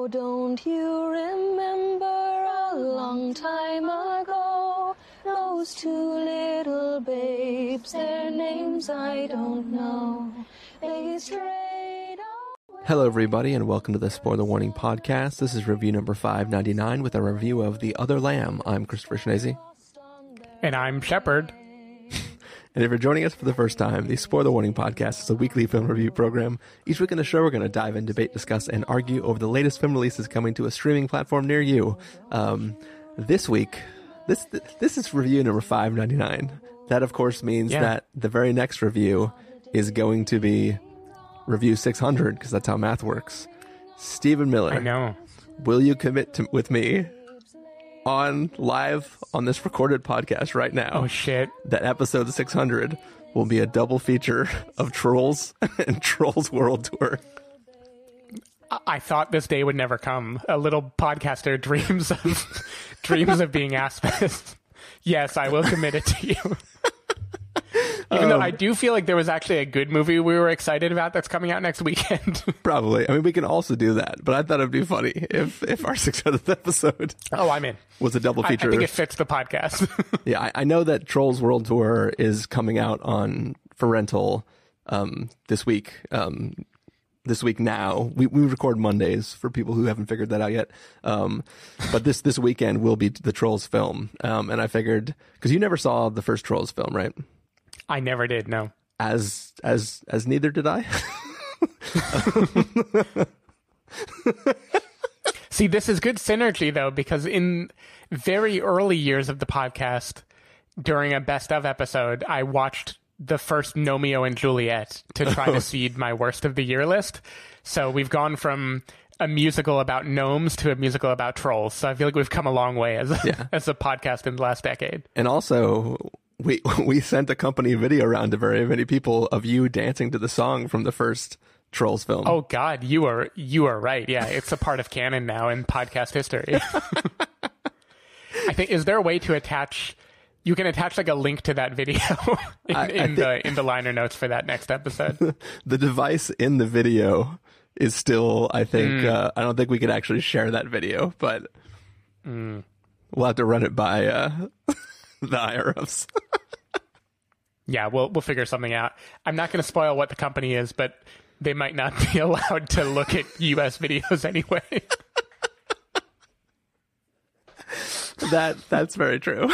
Oh, don't you remember a long time ago? Those two little babes, their names I don't know. They strayed away. Hello, everybody, and welcome to the Spoiler Warning Podcast. This is review number 599 with a review of The Other Lamb. I'm Christopher Schnese. And I'm Shepard. And if you're joining us for the first time, the Spoiler Warning Podcast is a weekly film review program. Each week in the show, we're going to dive in, debate, discuss, and argue over the latest film releases coming to a streaming platform near you. Um, this week, this this is review number 599. That, of course, means Yeah. that the very next review is going to be review 600, because that's how math works. Stephen Miller. I know. will you commit to, with me on live on this recorded podcast right now Oh shit. that episode 600 will be a double feature of Trolls and Trolls World Tour. I-, thought this day would never come. A little podcaster dreams of dreams of being asked this. Yes, I will commit it to you. Even Um, though I do feel like there was actually a good movie we were excited about that's coming out next weekend. Probably. I mean, we can also do that, but I thought it'd be funny if if our 600th episode oh, I'm in. was a double I, I think it fits the podcast. yeah, I, I know that Trolls World Tour is coming out on for rental um, this week. Um, this week now we, we record Mondays for people who haven't figured that out yet. Um, but this this weekend will be the Trolls film, um, and I figured because you never saw the first Trolls film, right? I never did. No. As as as neither did I. See, this is good synergy though, because in very early years of the podcast, during a best of episode, I watched the first Gnomeo and Juliet to try to seed my worst of the year list. So we've gone from a musical about gnomes to a musical about trolls. So I feel like we've come a long way as a, Yeah. as a podcast in the last decade. And also, we we sent a company video around to very many people of you dancing to the song from the first Trolls film. Oh God, you are you are right. Yeah, it's a part of canon now in podcast history. I think is there a way to attach? You can attach like a link to that video in, I- I in the in the liner notes for that next episode. the device in the video is still i think uh, i don't think we could actually share that video but we'll have to run it by uh, the higher ups yeah, we'll we'll figure something out. I'm not going to spoil what the company is, but they might not be allowed to look at U.S. videos anyway. that that's very true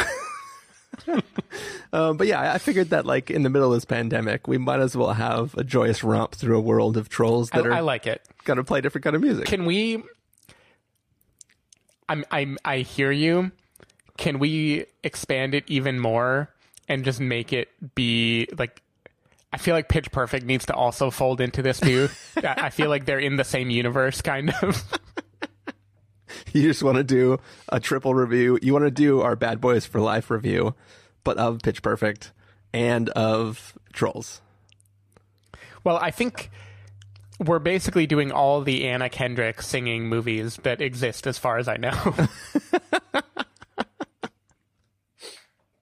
um, but yeah I- i figured that like in the middle of this pandemic we might as well have a joyous romp through a world of trolls I, that are I like it. gonna play different kind of music Can we? I'm I'm I hear you. Can we expand it even more and just make it be like? I feel like Pitch Perfect needs to also fold into this too. I I feel like they're in the same universe, kind of. you just want to do a triple review you want to do our bad boys for life review but of pitch perfect and of trolls Well, I think we're basically doing all the Anna Kendrick singing movies that exist, as far as I know.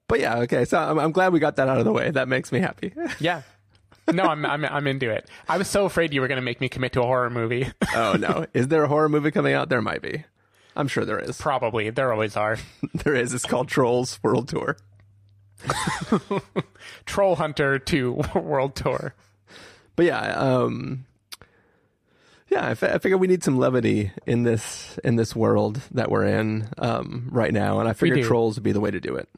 But yeah, okay. So I'm, I'm glad we got that out of the way. That makes me happy. yeah. No, I'm I'm I'm into it. I was so afraid you were going to make me commit to a horror movie. oh no, is there a horror movie coming out? There might be. I'm sure there is. Probably, there always are. There is. It's called Trolls World Tour. Troll Hunter 2 World Tour. But yeah, um, yeah. I, fi- figure we need some levity in this in this world that we're in um, right now, and I figure. Trolls would be the way to do it.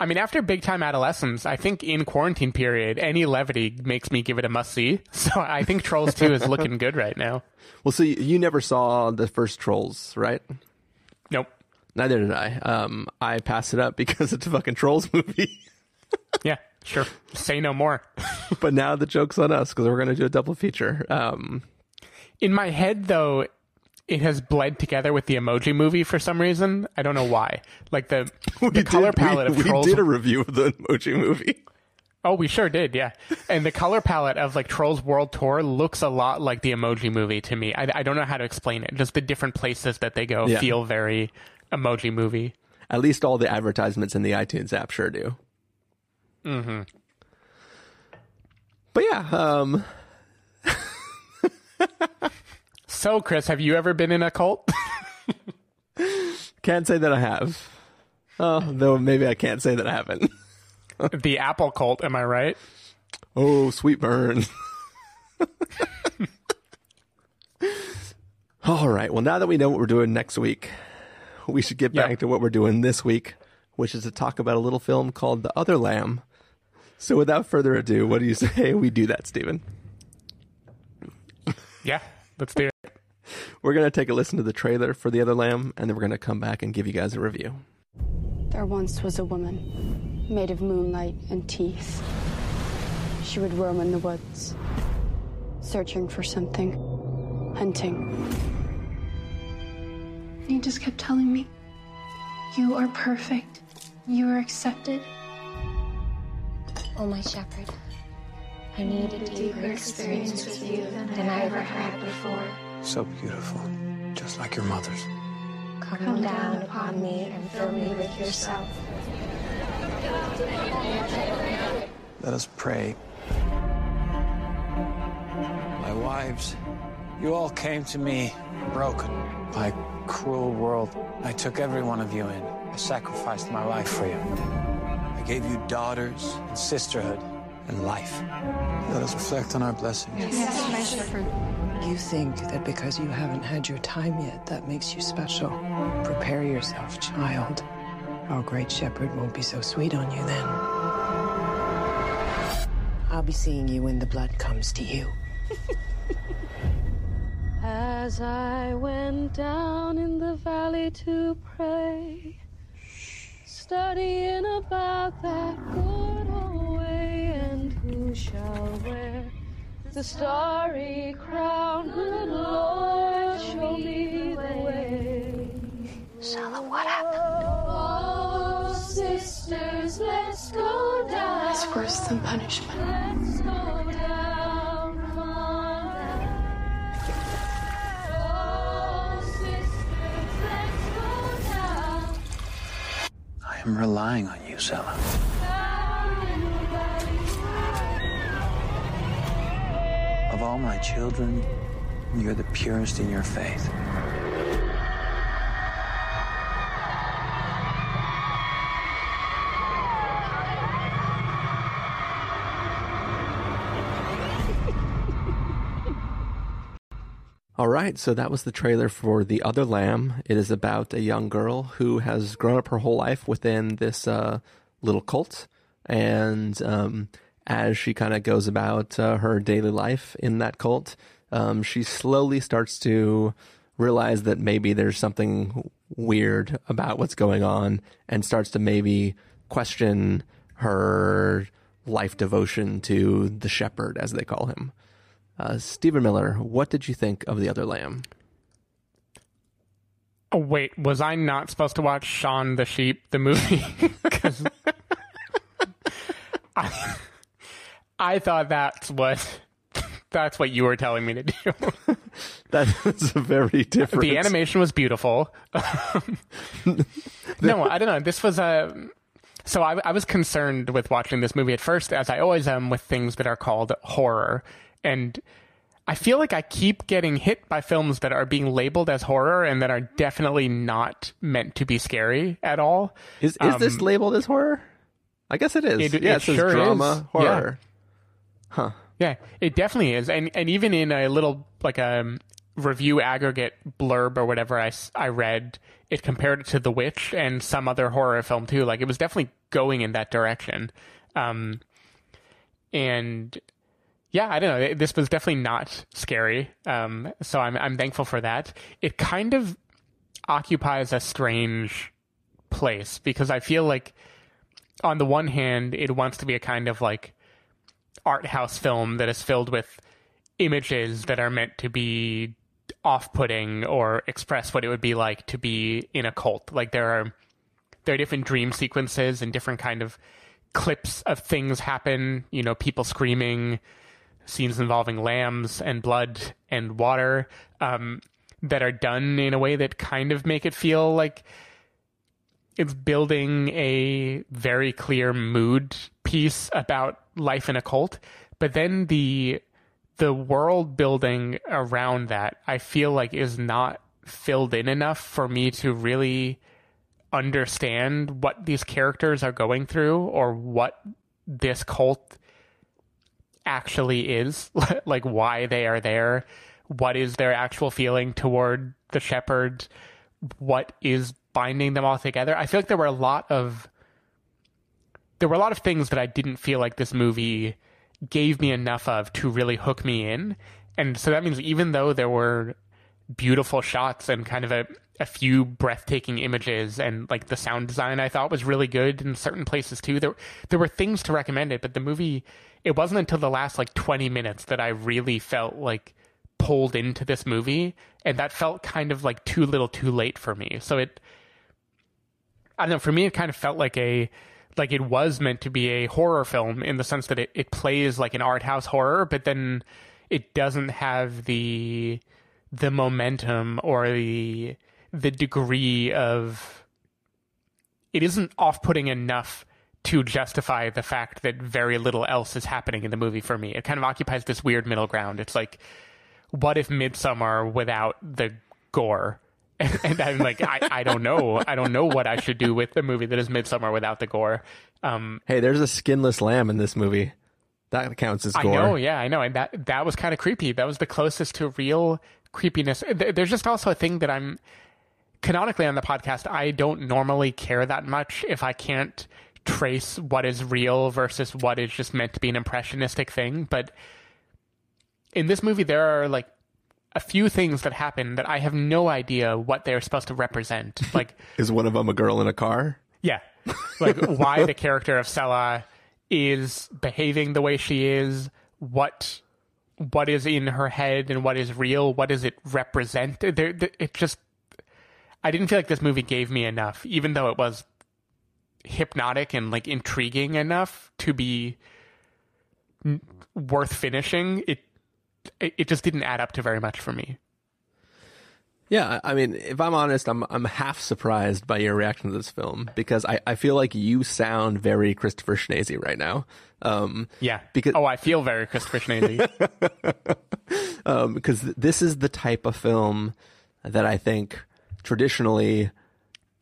I mean, after big time adolescence, I think in quarantine period, any levity makes me give it a must see. So I think Trolls 2 is looking good right now. Well, so you, you never saw the first Trolls, right? Nope. Neither did I. Um, I passed it up because it's a fucking Trolls movie. Yeah, sure. Say no more. but now the joke's on us because we're going to do a double feature. Um, In my head, though, it has bled together with the emoji movie for some reason. I don't know why. Like the, the color did- we- palette of we, did a review of the emoji movie. Oh, we sure did, yeah. And the color palette of like Trolls World Tour looks a lot like the Emoji Movie to me. I, I don't know how to explain it. Just the different places that they go Yeah. feel very Emoji Movie. At least all the advertisements in the iTunes app sure do. Mm-hmm. But yeah, um, So, Chris, have you ever been in a cult? Can't say that I have. Oh, though maybe I can't say that I haven't. the Apple cult, am I right? Oh, sweet burn. All right. Well, now that we know what we're doing next week, we should get back Yep. to what we're doing this week, which is to talk about a little film called The Other Lamb. So, without further ado, what do you say we do that, Stephen? Yeah, let's do it. We're going to take a listen to the trailer for The Other Lamb, and then we're going to come back and give you guys a review. There once was a woman made of moonlight and teeth. She would roam in the woods, searching for something, hunting. And he just kept telling me, You are perfect. You are accepted. Oh, my shepherd, I need a deeper experience with you than I ever had before. So beautiful, just like your mother's. Come down upon me and fill me with yourself. Let us pray. My wives, you all came to me broken by a cruel world. I took every one of you in. I sacrificed my life for you. I gave you daughters and sisterhood and life. Let us reflect on our blessings. Yes, my shepherd. You think that because you haven't had your time yet, that makes you special. Prepare yourself, child. Our great shepherd won't be so sweet on you then. I'll be seeing you when the blood comes to you. As I went down in the valley to pray, studying about that good old way, and who shall wear the starry crown? Good Lord, show me the way. Shalom, what happened? Oh, sisters, let's go down. It's worse than punishment. Let's go down, come on. Oh, sisters, let's go down. I am relying on you, Sela. All my children, you're the purest in your faith. All right, so that was the trailer for The Other Lamb. It is about a young girl who has grown up her whole life within this uh, little cult. And um, as she kind of goes about uh, her daily life in that cult, um, she slowly starts to realize that maybe there's something weird about what's going on and starts to maybe question her life devotion to the shepherd, as they call him. Uh, Stephen Miller, what did you think of The Other Lamb? Oh, wait, was I not supposed to watch Shaun the Sheep, the movie? 'Cause I, I thought that's what that's what you were telling me to do. That is a very different. the animation was beautiful. no, I don't know. This was a. So I, I was concerned with watching this movie at first, as I always am with things that are called horror, and I feel like I keep getting hit by films that are being labeled as horror and that are definitely not meant to be scary at all. Is is this labeled as horror? I guess it is. Um, It- yeah, it it, sure is. drama horror. Yeah, it definitely is, and and even in a little like a review aggregate blurb or whatever I, I read, it compared it to The Witch and some other horror film too. Like it was definitely going in that direction, um, and yeah, I don't know. This was definitely not scary, um, so I'm I'm thankful for that. It kind of occupies a strange place because I feel like on the one hand, it wants to be a kind of like art house film that is filled with images that are meant to be off-putting or express what it would be like to be in a cult. Like there are there are different dream sequences and different kind of clips of things happen. You know, people screaming, scenes involving lambs and blood and water um, that are done in a way that kind of make it feel like it's building a very clear mood piece about life in a cult but then the the world building around that I feel like is not filled in enough for me to really understand what these characters are going through or what this cult actually is like why they are there what is their actual feeling toward the shepherd what is binding them all together. I feel like there were a lot of there were a lot of things that i didn't feel like this movie gave me enough of to really hook me in and so that means even though there were beautiful shots and kind of a, a few breathtaking images and like the sound design I thought was really good in certain places too. There there were things to recommend it, but the movie it wasn't until the last like 20 minutes that I really felt like pulled into this movie and that felt kind of like too little too late for me. So it I don't know, for me it kind of felt like a like it was meant to be a horror film in the sense that it, it plays like an art house horror, but then it doesn't have the the momentum or the the degree of it isn't off-putting enough to justify the fact that very little else is happening in the movie for me. It kind of occupies this weird middle ground. It's like, what if Midsommar without the gore? And, and I'm like, I, I don't know. I don't know what I should do with the movie that is Midsommar without the gore. Um, hey, there's a skinless lamb in this movie. That counts as gore. I know, yeah, I know, and that that was kind of creepy. That was the closest to real creepiness. There's just also a thing that I'm canonically on the podcast. I don't normally care that much if I can't trace what is real versus what is just meant to be an impressionistic thing. But in this movie, there are like a few things that happen that I have no idea what they're supposed to represent. Like, is one of them a girl in a car? Yeah, like why the character of Sela is behaving the way she is, what what is in her head and what is real, what does it represent? There, it just I didn't feel like this movie gave me enough, even though it was hypnotic and like intriguing enough to be worth finishing. It it just didn't add up to very much for me. Yeah, I mean, if I'm honest, I'm I'm half surprised by your reaction to this film because I, I feel like you sound very Christopher Schnese right now. Um, yeah, because oh, I feel very Christopher Schnese. um, because this is the type of film that I think traditionally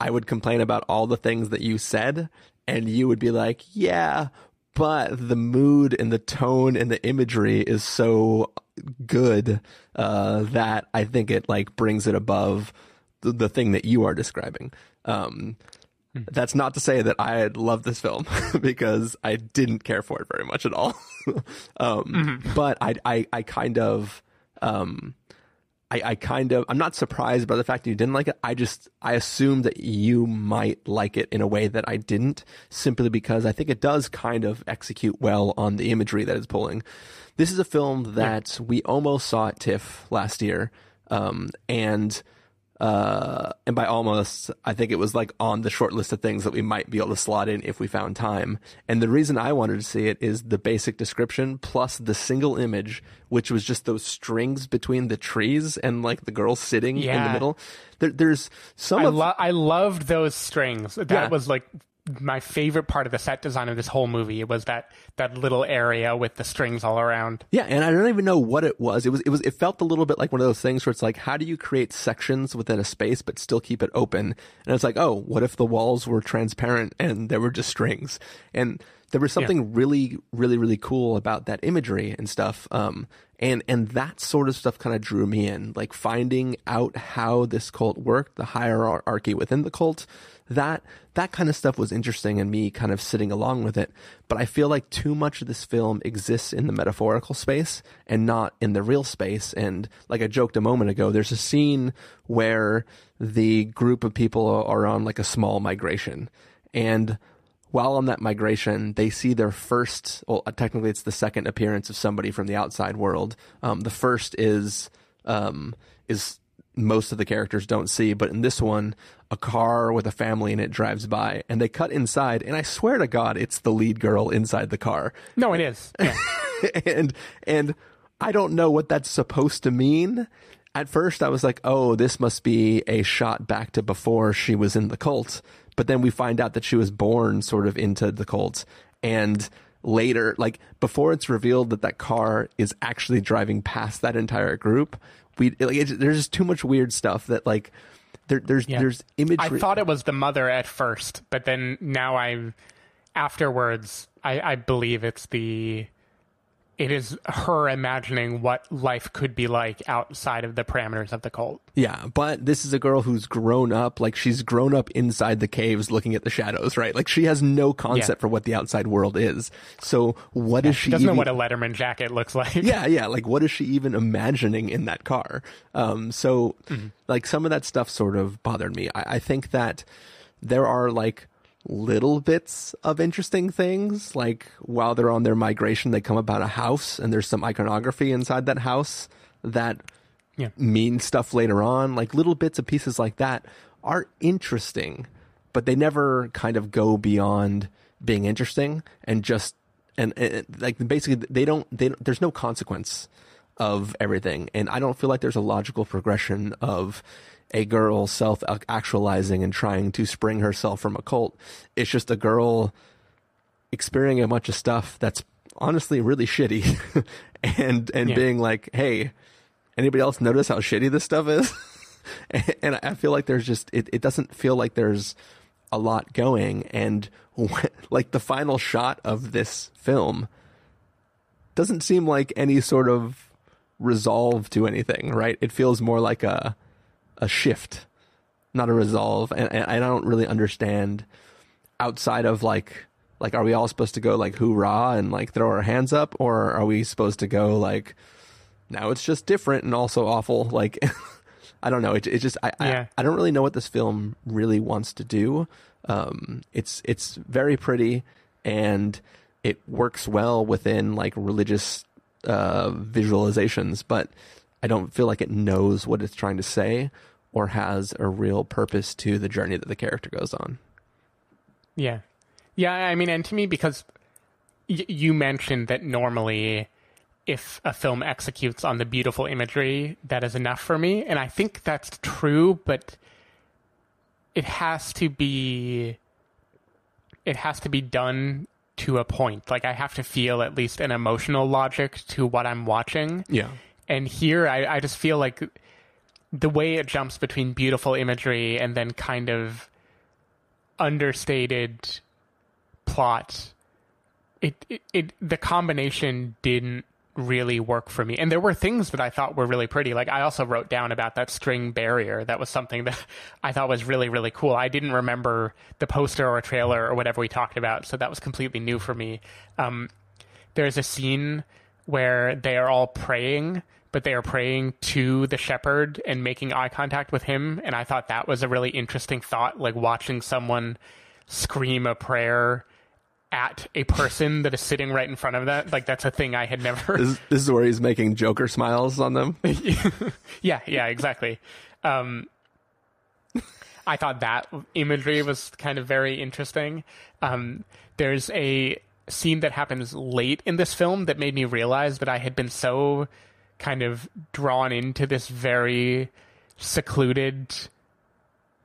I would complain about all the things that you said, and you would be like, yeah, but the mood and the tone and the imagery is so good uh, that I think it like brings it above the, the thing that you are describing. Um, hmm. that's not to say that I love this film because I didn't care for it very much at all. um, mm-hmm. But I, I, I kind of, um, I, I kind of I'm not surprised by the fact that you didn't like it. I just I assumed that you might like it in a way that I didn't, simply because I think it does kind of execute well on the imagery that it's pulling. This is a film that we almost saw at TIFF last year, um, and uh, and by almost, I think it was like on the short list of things that we might be able to slot in if we found time. And the reason I wanted to see it is the basic description plus the single image, which was just those strings between the trees and like the girl sitting yeah. in the middle. There, there's some. I, of, lo- I loved those strings. That yeah. was like my favorite part of the set design of this whole movie it was that that little area with the strings all around. Yeah, and I don't even know what it was. It was it was it felt a little bit like one of those things where it's like how do you create sections within a space but still keep it open? And it's like, "Oh, what if the walls were transparent and there were just strings?" And there was something yeah. really really really cool about that imagery and stuff. Um and and that sort of stuff kind of drew me in, like finding out how this cult worked, the hierarchy within the cult that that kind of stuff was interesting and me kind of sitting along with it. But I feel like too much of this film exists in the metaphorical space and not in the real space. And like I joked a moment ago, there's a scene where the group of people are on like a small migration and while on that migration, they see their first, well, technically it's the second appearance of somebody from the outside world. Um, the first is, um, is most of the characters don't see, but in this one, a car with a family in it drives by and they cut inside and I swear to God it's the lead girl inside the car. No, it is. Yeah. and and I don't know what that's supposed to mean. At first I was like, "Oh, this must be a shot back to before she was in the cult." But then we find out that she was born sort of into the cult and later, like before it's revealed that that car is actually driving past that entire group, we like there's just too much weird stuff that like there, there's Yeah. there's imagery. I thought it was the mother at first, but then now I, afterwards, I, I believe it's the, it is her imagining what life could be like outside of the parameters of the cult. Yeah, but this is a girl who's grown up, like she's grown up inside the caves looking at the shadows, right? Like she has no concept Yeah. for what the outside world is. So what is She she doesn't even know what a Letterman jacket looks like. yeah, yeah. Like, what is she even imagining in that car? Um, so, like, some of that stuff sort of bothered me. I, I think that there are like little bits of interesting things. Like, while they're on their migration, they come about a house, and there's some iconography inside that house that Yeah. mean stuff later on. Like, little bits of pieces like that are interesting, but they never kind of go beyond being interesting and just and, and like basically they don't they don't, there's no consequence of everything and i don't feel like there's a logical progression of a girl self actualizing and trying to spring herself from a cult. It's just a girl experiencing a bunch of stuff that's honestly really shitty and and Yeah. being like hey anybody else notice how shitty this stuff is? And i feel like there's just it, it doesn't feel like there's a lot going. And when, like the final shot of this film doesn't seem like any sort of resolve to anything right? It feels more like a a shift not a resolve. And, and i don't really understand outside of like like are we all supposed to go like hoorah and like throw our hands up? Or are we supposed to go like now it's just different and also awful? Like i don't know. It, it just I, Yeah. I i don't really know what this film really wants to do. Um it's it's very pretty and it works well within like religious uh visualizations. But i don't feel like it knows what it's trying to say or has a real purpose to the journey that the character goes on Yeah. Yeah, I mean, and to me, because y- you mentioned that normally if a film executes on the beautiful imagery, that is enough for me. And I think that's true, but it has to be it has to be done to a point. Like I have to feel at least an emotional logic to what I'm watching. yeah And here I, I just feel like the way it jumps between beautiful imagery and then kind of understated plot it, it, it the combination didn't really work for me. And there were things that i thought were really pretty. Like i also wrote down about that string barrier. That was something that i thought was really really cool. I didn't remember the poster or trailer or whatever we talked about so that was completely new for me. Um, there's a scene where they are all praying, but they are praying to the shepherd and making eye contact with him. And I thought that was a really interesting thought, like watching someone scream a prayer at a person that is sitting right in front of that. Like that's a thing I had never. this, this is where he's making joker smiles on them yeah, yeah, exactly. Um, I thought that imagery was kind of very interesting. Um, there's a scene that happens late in this film that made me realize that I had been so kind of drawn into this very secluded,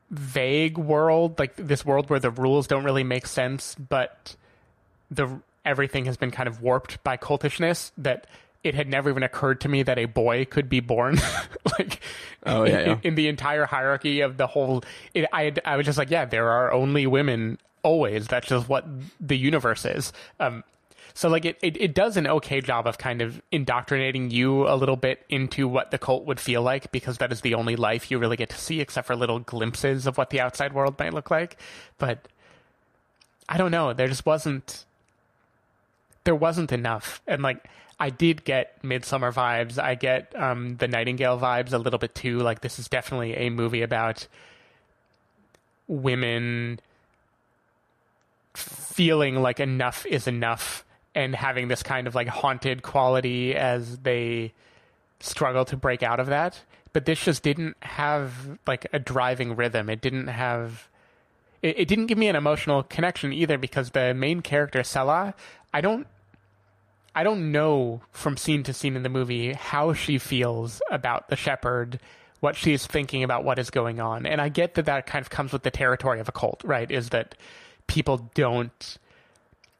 vague world, like this world where the rules don't really make sense, but the everything has been kind of warped by cultishness that it had never even occurred to me that a boy could be born. Like Oh, yeah, in, yeah. in the entire hierarchy of the whole it, I, had- I was just like yeah there are only women always. That's just what the universe is. Um so like it, it, it does an okay job of kind of indoctrinating you a little bit into what the cult would feel like because that is the only life you really get to see except for little glimpses of what the outside world might look like. But i don't know. There just wasn't there wasn't enough. And like i did get midsommar vibes. I get um the nightingale vibes a little bit too. Like this is definitely a movie about women feeling like enough is enough and having this kind of like haunted quality as they struggle to break out of that but this just didn't have like a driving rhythm it didn't have it, it didn't give me an emotional connection either because the main character Sela, I don't I don't know from scene to scene in the movie how she feels about the shepherd, what she's thinking about what is going on. And I get that that kind of comes with the territory of a cult, right? Is that people don't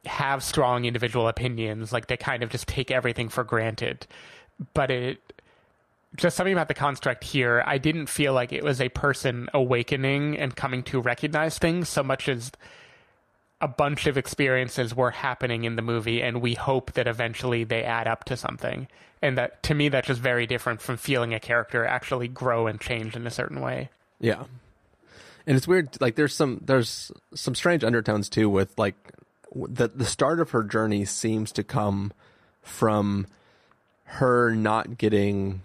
have strong individual opinions. Like they kind of just take everything for granted. But it just something about the construct here, I didn't feel like it was a person awakening and coming to recognize things so much as a bunch of experiences were happening in the movie and we hope that eventually they add up to something. And that to me that's just very different from feeling a character actually grow and change in a certain way. Yeah. And it's weird like there's some there's some strange undertones too with like the the start of her journey seems to come from her not getting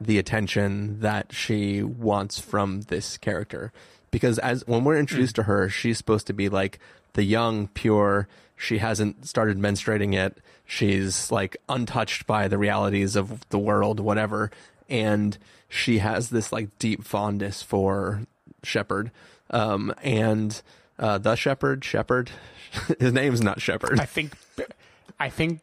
the attention that she wants from this character. Because as when we're introduced to her she's supposed to be like the young pure. She hasn't started menstruating yet. She's like untouched by the realities of the world whatever. And she has this like deep fondness for shepherd um and uh the Shepherd Shepherd his name's not Shepherd I think, I think,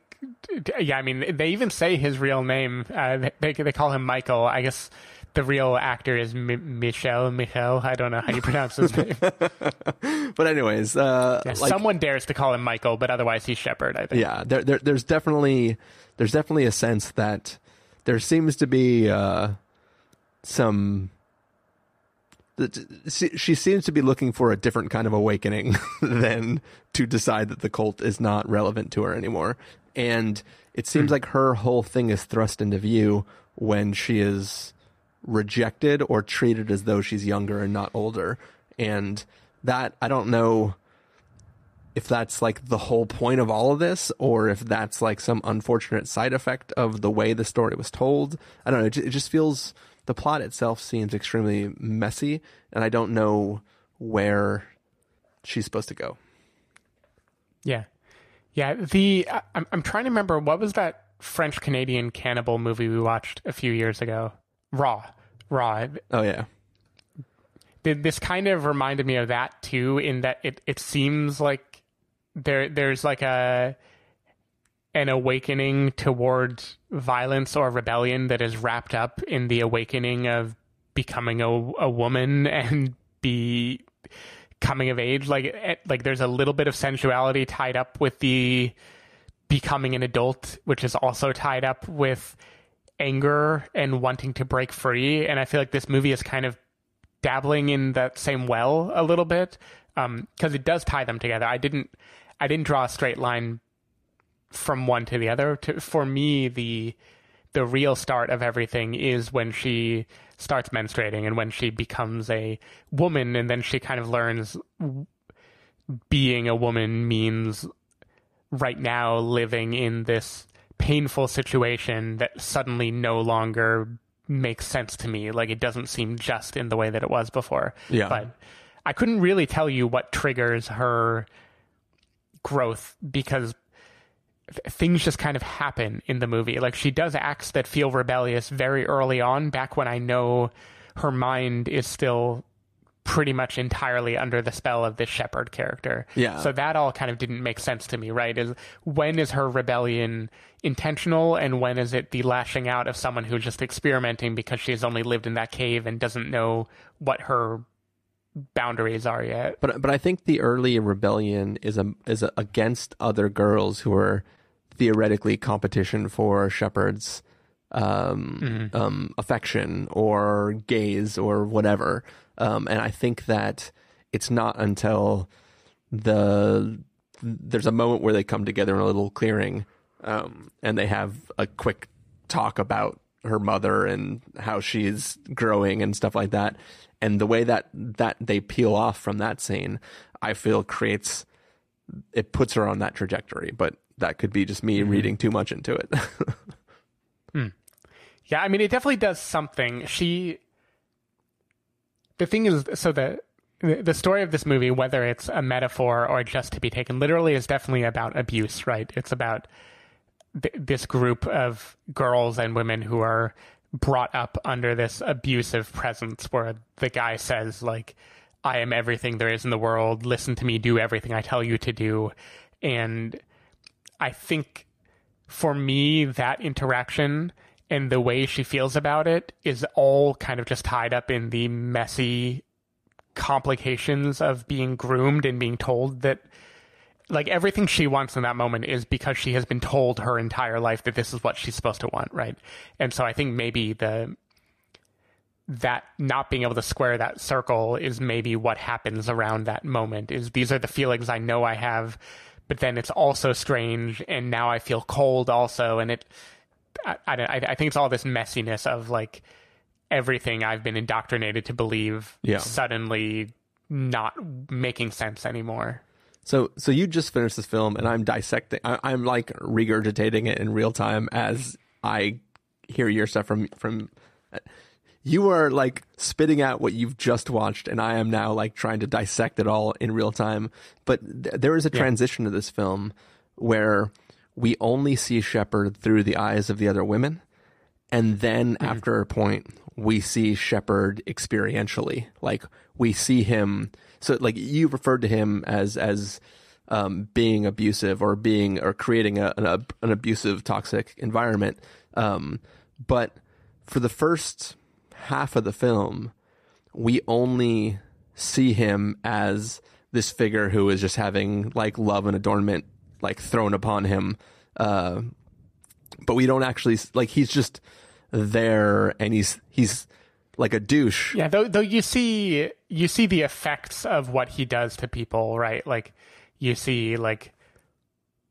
yeah. I mean, they even say his real name. Uh, they they call him Michael. I guess the real actor is M- Michel. Michel. I don't know how you pronounce his name. but anyways uh Yeah, like, someone dares to call him Michael, but otherwise he's Shepherd. I think. yeah there, there there's definitely there's definitely a sense that there seems to be uh some she she seems to be looking for a different kind of awakening than to decide that the cult is not relevant to her anymore and it seems hmm. like her whole thing is thrust into view when she is rejected or treated as though she's younger and not older and that i don't know if that's like the whole point of all of this or if that's like some unfortunate side effect of the way the story was told. I don't know. It just feels the plot itself seems extremely messy and I don't know where she's supposed to go. Yeah, yeah. The I- I'm I'm trying to remember what was that French Canadian cannibal movie we watched a few years ago. Raw, Raw. Oh yeah. Th- This kind of reminded me of that too, in that it it seems like there there's like a an awakening towards violence or rebellion that is wrapped up in the awakening of becoming a, a woman and be coming of age. Like eh, like there's a little bit of sensuality tied up with the becoming an adult which is also tied up with anger and wanting to break free. And i feel like this movie is kind of dabbling in that same well a little bit because it does tie them together. I didn't i didn't draw a straight line from one to the other. To, for me the the real start of everything is when she starts menstruating and when she becomes a woman and then she kind of learns being a woman means right now living in this painful situation that suddenly no longer makes sense to me. Like it doesn't seem just in the way that it was before. Yeah. but i couldn't really tell you what triggers her growth because things just kind of happen in the movie. Like she does acts that feel rebellious very early on, back when I know her mind is still pretty much entirely under the spell of this shepherd character. Yeah. So that all kind of didn't make sense to me, right? Is when is her rebellion intentional and when is it the lashing out of someone who's just experimenting because she's only lived in that cave and doesn't know what her boundaries are yet. But but I think the early rebellion is a is a, against other girls who are theoretically competition for Shepherd's um, um, affection or gaze or whatever. Um, and I think that it's not until the there's a moment where they come together in a little clearing um, and they have a quick talk about her mother and how she's growing and stuff like that. And the way that that they peel off from that scene, I feel creates it puts her on that trajectory. But that could be just me mm-hmm. reading too much into it. Hmm. Yeah, I mean, it definitely does something. She, the thing is, so the the story of this movie, whether it's a metaphor or just to be taken literally, is definitely about abuse, right? It's about th- this group of girls and women who are brought up under this abusive presence, where the guy says like, "I am everything there is in the world. Listen to me. Do everything I tell you to do," and I think for me, that interaction and the way she feels about it is all kind of just tied up in the messy complications of being groomed and being told that like everything she wants in that moment is because she has been told her entire life that this is what she's supposed to want, right? And so I think maybe the that not being able to square that circle is maybe what happens around that moment is these are the feelings I know I have, but then it's also strange and now I feel cold also and it I, I, I think it's all this messiness of like everything I've been indoctrinated to believe Yeah. suddenly not making sense anymore. So, so you just finished this film, and I'm dissecting. I, I'm like regurgitating it in real time as I hear your stuff from from. You are like spitting out what you've just watched, and I am now like trying to dissect it all in real time. But th- there is a transition to this film where we only see Shepherd through the eyes of the other women, and then after a point we see Shepherd experientially. Like we see him. So like you referred to him as as um, being abusive or being or creating a, an, ab- an abusive toxic environment. Um, but for the first half of the film, we only see him as this figure who is just having like love and adornment like thrown upon him. Uh, but we don't actually like he's just there and he's he's like a douche. Yeah, though though you see you see the effects of what he does to people, right? Like you see like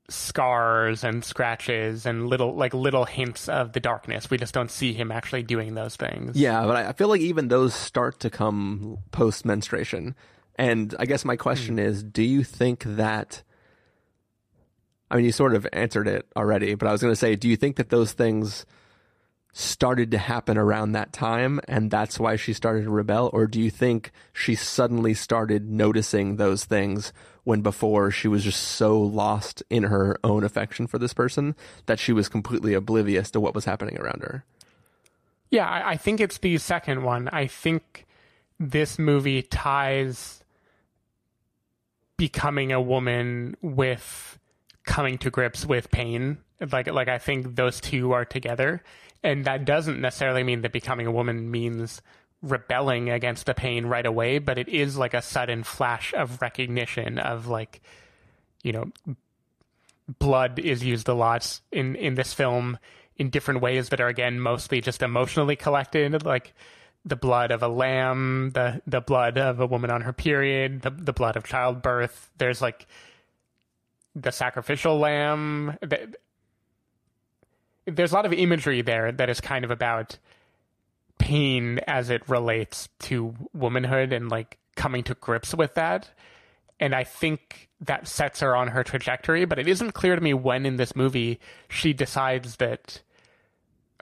scars and scratches and little like little hints of the darkness. We just don't see him actually doing those things. Yeah, but I I feel like even those start to come post menstruation. And I guess my question hmm. is do you think that I mean you sort of answered it already, but I was going to say do you think that those things started to happen around that time and that's why she started to rebel or do you think she suddenly started noticing those things when before she was just so lost in her own affection for this person that she was completely oblivious to what was happening around her? Yeah, I, think it's the second one. I think this movie ties becoming a woman with coming to grips with pain. Like like I think those two are together. And that doesn't necessarily mean that becoming a woman means rebelling against the pain right away, but it is like a sudden flash of recognition of like you know blood is used a lot in in this film in different ways that are again mostly just emotionally collected like the blood of a lamb the the blood of a woman on her period the the blood of childbirth. There's like the sacrificial lamb. There's a lot of imagery there that is kind of about pain as it relates to womanhood and like coming to grips with that and I think that sets her on her trajectory. But it isn't clear to me when in this movie she decides that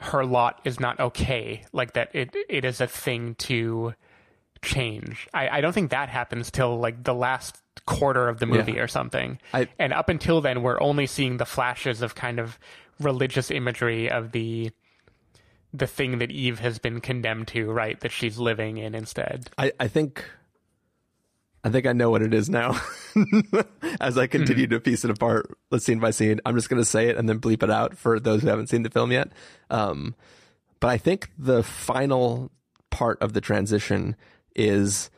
her lot is not okay, like that it it is a thing to change. I, I don't think that happens till like the last quarter of the movie Yeah. or something. I- and up until then, we're only seeing the flashes of kind of religious imagery of the the thing that Eve has been condemned to, right? That she's living in instead. I, I think I think I know what it is now. As I continue to piece it apart, scene by scene, I'm just going to say it and then bleep it out for those who haven't seen the film yet. Um, but I think the final part of the transition is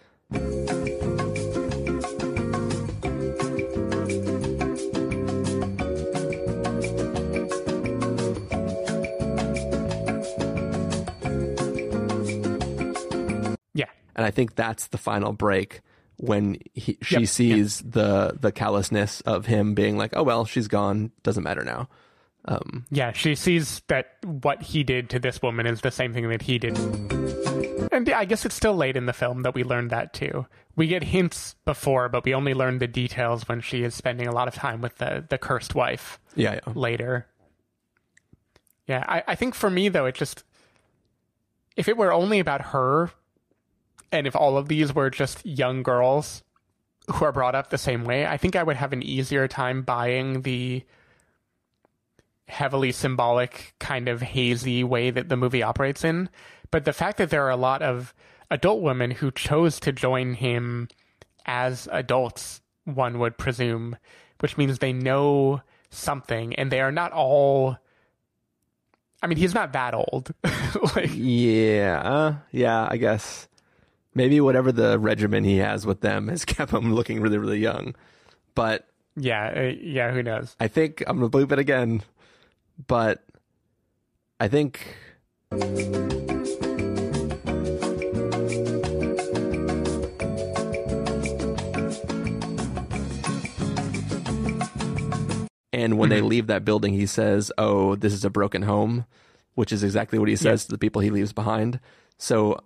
and I think that's the final break when he, she Yep, sees the the callousness of him being like, "Oh well, she's gone, doesn't matter now." Um, yeah, she sees that what he did to this woman is the same thing that he did. And yeah, I guess it's still late in the film that we learned that too. We get hints before, but we only learn the details when she is spending a lot of time with the, the cursed wife Yeah, yeah. later. Yeah, I, I think for me though, it just if it were only about her and if all of these were just young girls who are brought up the same way, I think I would have an easier time buying the heavily symbolic, kind of hazy way that the movie operates in. But the fact that there are a lot of adult women who chose to join him as adults, one would presume, which means they know something and they are not all. I mean, he's not that old. like, Yeah, yeah, I guess maybe whatever the regimen he has with them has kept him looking really, really young. But Yeah, uh, yeah. Who knows? I think I'm gonna bleep it again, but I think And when they leave that building, he says, "Oh, this is a broken home," which is exactly what he says to the people he leaves behind. So,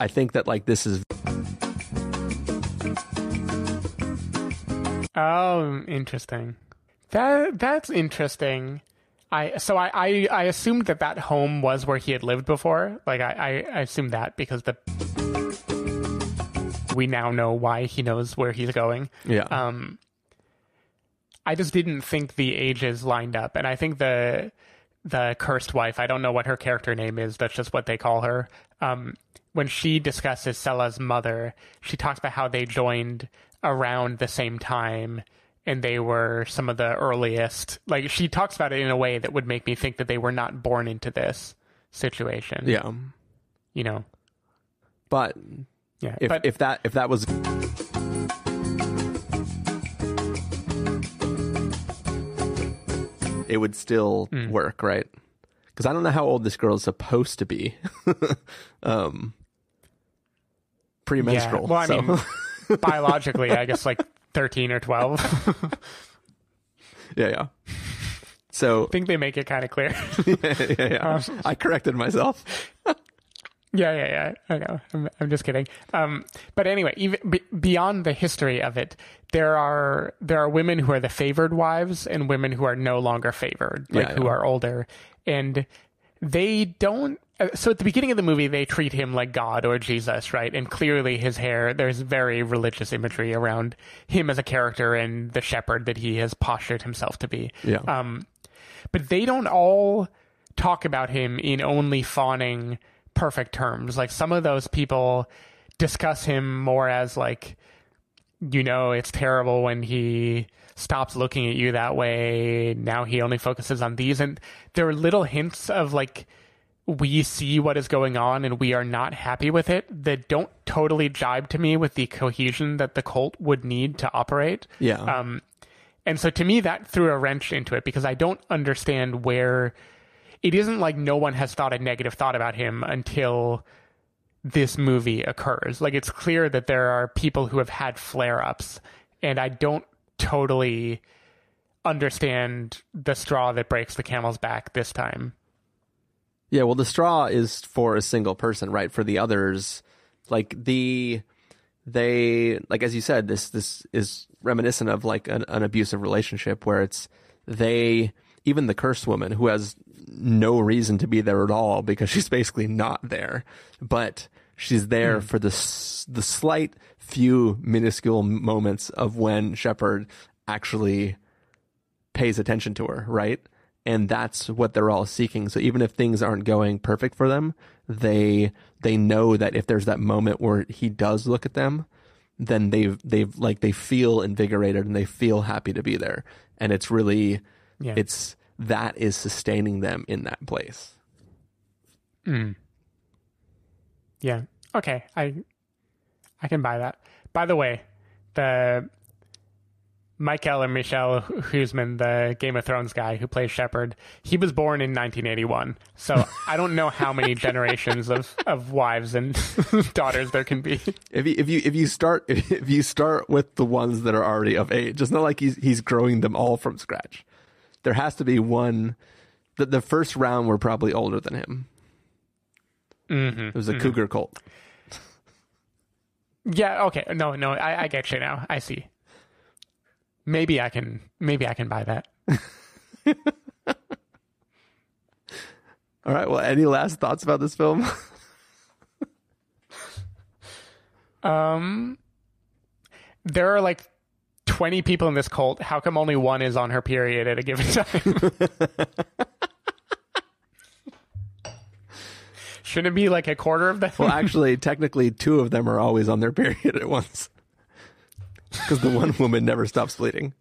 I think that like this is Oh, interesting. That that's interesting. I so I, I I assumed that that home was where he had lived before. Like I I, I assumed that because the we now know why he knows where he's going. yeah. Um, I just didn't think the ages lined up, and I think the the cursed wife. I don't know what her character name is. That's just what they call her. Um, when she discusses Sela's mother, she talks about how they joined around the same time, and they were some of the earliest. Like she talks about it in a way that would make me think that they were not born into this situation. yeah. you know. But Yeah, if but if that if that was it would still Hmm. work, right? Because I don't know how old this girl is supposed to be. um, premenstrual. Yeah. Well, I so- mean, biologically, I guess like thirteen or twelve. yeah, yeah. So I think they make it kind of clear. yeah, yeah. yeah. I corrected myself. Yeah, yeah, yeah. I know. I'm, I'm just kidding. Um, but anyway, even be, beyond the history of it, there are there are women who are the favored wives and women who are no longer favored, like Yeah, who are older, and they don't. So at the beginning of the movie, they treat him like God or Jesus, right? And clearly, his hair. There's very religious imagery around him as a character and the shepherd that he has postured himself to be. Yeah. Um, but they don't all talk about him in only fawning perfect terms. Like some of those people discuss him more as like, you know, it's terrible when he stops looking at you that way. Now he only focuses on these. And there are little hints of like, we see what is going on and we are not happy with it that don't totally jibe to me with the cohesion that the cult would need to operate. Yeah. Um, and so to me, that threw a wrench into it because I don't understand where it isn't like no one has thought a negative thought about him until this movie occurs. Like it's clear that there are people who have had flare ups, and I don't totally understand the straw that breaks the camel's back this time. Yeah, well, the straw is for a single person, right? For the others, like the they like as you said, this this is reminiscent of like an, an abusive relationship where it's they even the cursed woman who has no reason to be there at all because she's basically not there, but she's there hmm. for the the slight few minuscule moments of when Shepherd actually pays attention to her, right? And that's what they're all seeking. So even if things aren't going perfect for them, they they know that if there's that moment where he does look at them, then they've they've like they feel invigorated and they feel happy to be there. And it's really Yeah. it's that is sustaining them in that place. Hmm. Yeah. Okay. I I can buy that. By the way, the Michael or Michelle Huisman, the Game of Thrones guy who plays Shepherd, he was born in 1981. So I don't know how many generations of, of wives and daughters there can be. If you if you if you start if you start with the ones that are already of age, it's not like he's he's growing them all from scratch. There has to be one. The, the first round were probably older than him. Mm-hmm. It was a cougar cult. Yeah. Okay. No. No. I, I get you now. I see. Maybe I can. Maybe I can buy that. All right. Well, any last thoughts about this film? Um, there are like 20 people in this cult. How come only one is on her period at a given time? Shouldn't it be like a quarter of them? well, actually, technically, two of them are always on their period at once because the one woman never stops bleeding.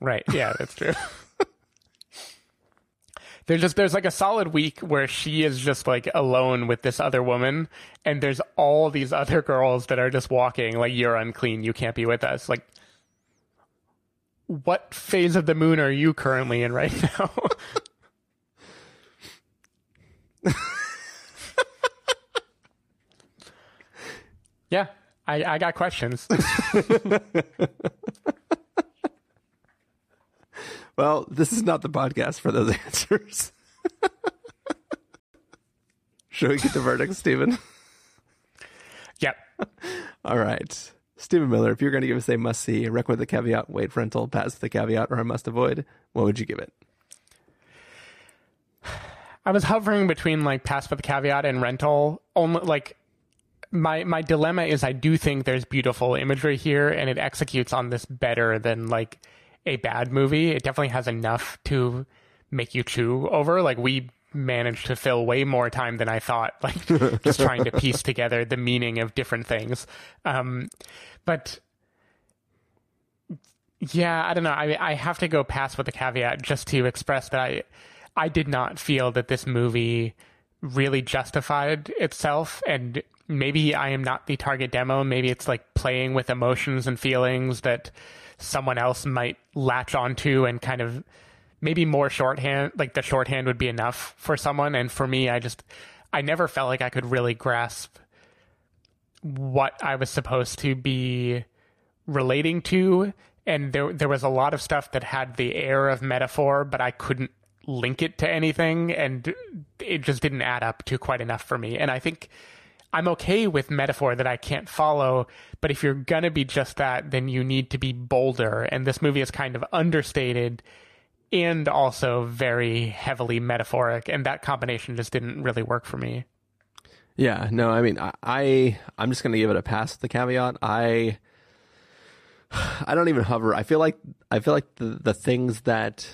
right. Yeah, that's true. There's just there's like a solid week where she is just like alone with this other woman, and there's all these other girls that are just walking like you're unclean, you can't be with us. Like what phase of the moon are you currently in right now? yeah, I, I got questions. Well, this is not the podcast for those answers. Should we get the verdict, Stephen? yep. All right. Stephen Miller, if you're going to give us a must see, recommend the caveat, wait for rental, pass the caveat, or a must avoid, what would you give it? I was hovering between like pass with the caveat and rental. Only like my my dilemma is I do think there's beautiful imagery here and it executes on this better than like a bad movie. It definitely has enough to make you chew over. Like we managed to fill way more time than I thought, like just trying to piece together the meaning of different things. Um, but yeah, I don't know. I I have to go past with the caveat just to express that I I did not feel that this movie really justified itself and maybe I am not the target demo. Maybe it's like playing with emotions and feelings that someone else might latch onto and kind of maybe more shorthand like the shorthand would be enough for someone. And for me I just I never felt like I could really grasp what I was supposed to be relating to. And there there was a lot of stuff that had the air of metaphor but I couldn't link it to anything. And it just didn't add up to quite enough for me. And I think I'm okay with metaphor that I can't follow, but if you're gonna be just that, then you need to be bolder. And this movie is kind of understated and also very heavily metaphoric, and that combination just didn't really work for me. Yeah, no, I mean, I, I I'm just gonna give it a pass. The caveat, I I don't even hover. I feel like I feel like the the things that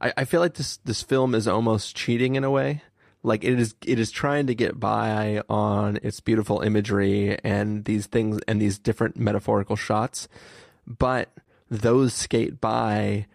I, I feel like this this film is almost cheating in a way like it is it is trying to get by on its beautiful imagery and these things and these different metaphorical shots but those skate by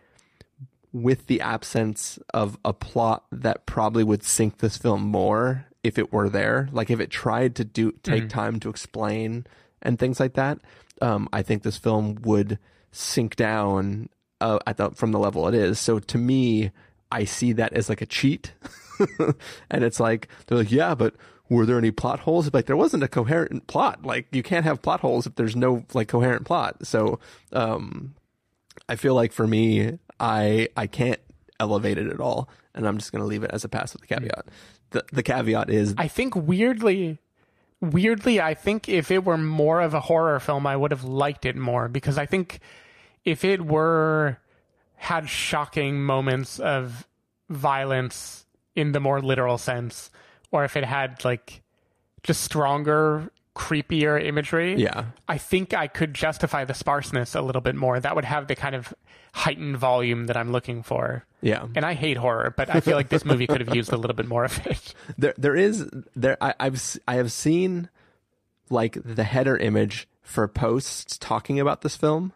with the absence of a plot that probably would sink this film more if it were there. Like if it tried to do take mm-hmm. time to explain and things like that um, i think this film would sink down uh, at the from the level it is. So to me i see that as like a cheat and it's like they're like, yeah, but were there any plot holes? Like there wasn't a coherent plot. Like you can't have plot holes if there's no like coherent plot. So um, I feel like for me, I I can't elevate it at all, and I'm just gonna leave it as a pass with the caveat. The the caveat is I think weirdly. Weirdly, I think if it were more of a horror film, I would have liked it more because I think if it were had shocking moments of violence in the more literal sense, or if it had like just stronger, creepier imagery. Yeah. I think I could justify the sparseness a little bit more. That would have the kind of heightened volume that I'm looking for. Yeah. And I hate horror, but I feel like this movie could have used a little bit more of it. There there is there I, I've I have seen like the header image for posts talking about this film.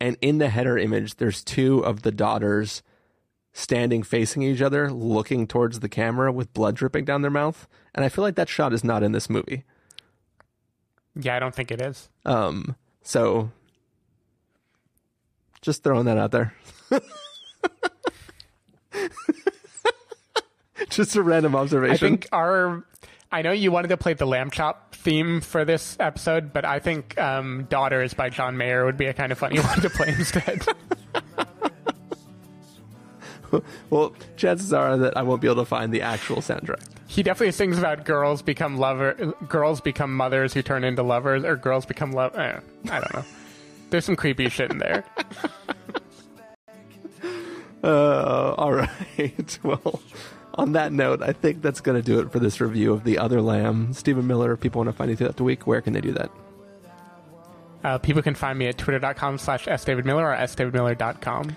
And in the header image, there's two of the daughters standing facing each other, looking towards the camera with blood dripping down their mouth. And I feel like that shot is not in this movie. Yeah, I don't think it is. Um, so just throwing that out there. just a random observation. I think our I know you wanted to play the lamb chop theme for this episode, but I think um, "Daughters" by John Mayer would be a kind of funny one to play instead. well, chances are that I won't be able to find the actual soundtrack. He definitely sings about girls become lover, girls become mothers who turn into lovers, or girls become love. Eh, I don't know. There's some creepy shit in there. Uh, all right. Well, on that note, I think that's going to do it for this review of The Other Lamb. Stephen Miller, if people want to find you throughout the week, where can they do that? Uh, people can find me at twitter.com slash sdavidmiller or sdavidmiller.com.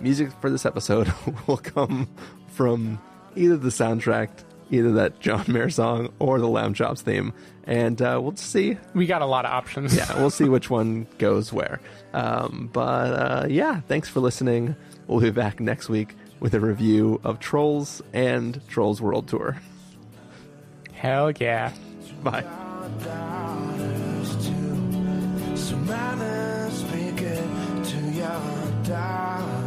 Music for this episode will come from either the soundtrack, either that John Mayer song, or the Lamb Chops theme. And uh, we'll see. We got a lot of options. Yeah, we'll see which one goes where. Um, but uh, yeah, thanks for listening. We'll be back next week with a review of Trolls and Trolls World Tour. Hell yeah. Bye. So manners speak it to your daughter.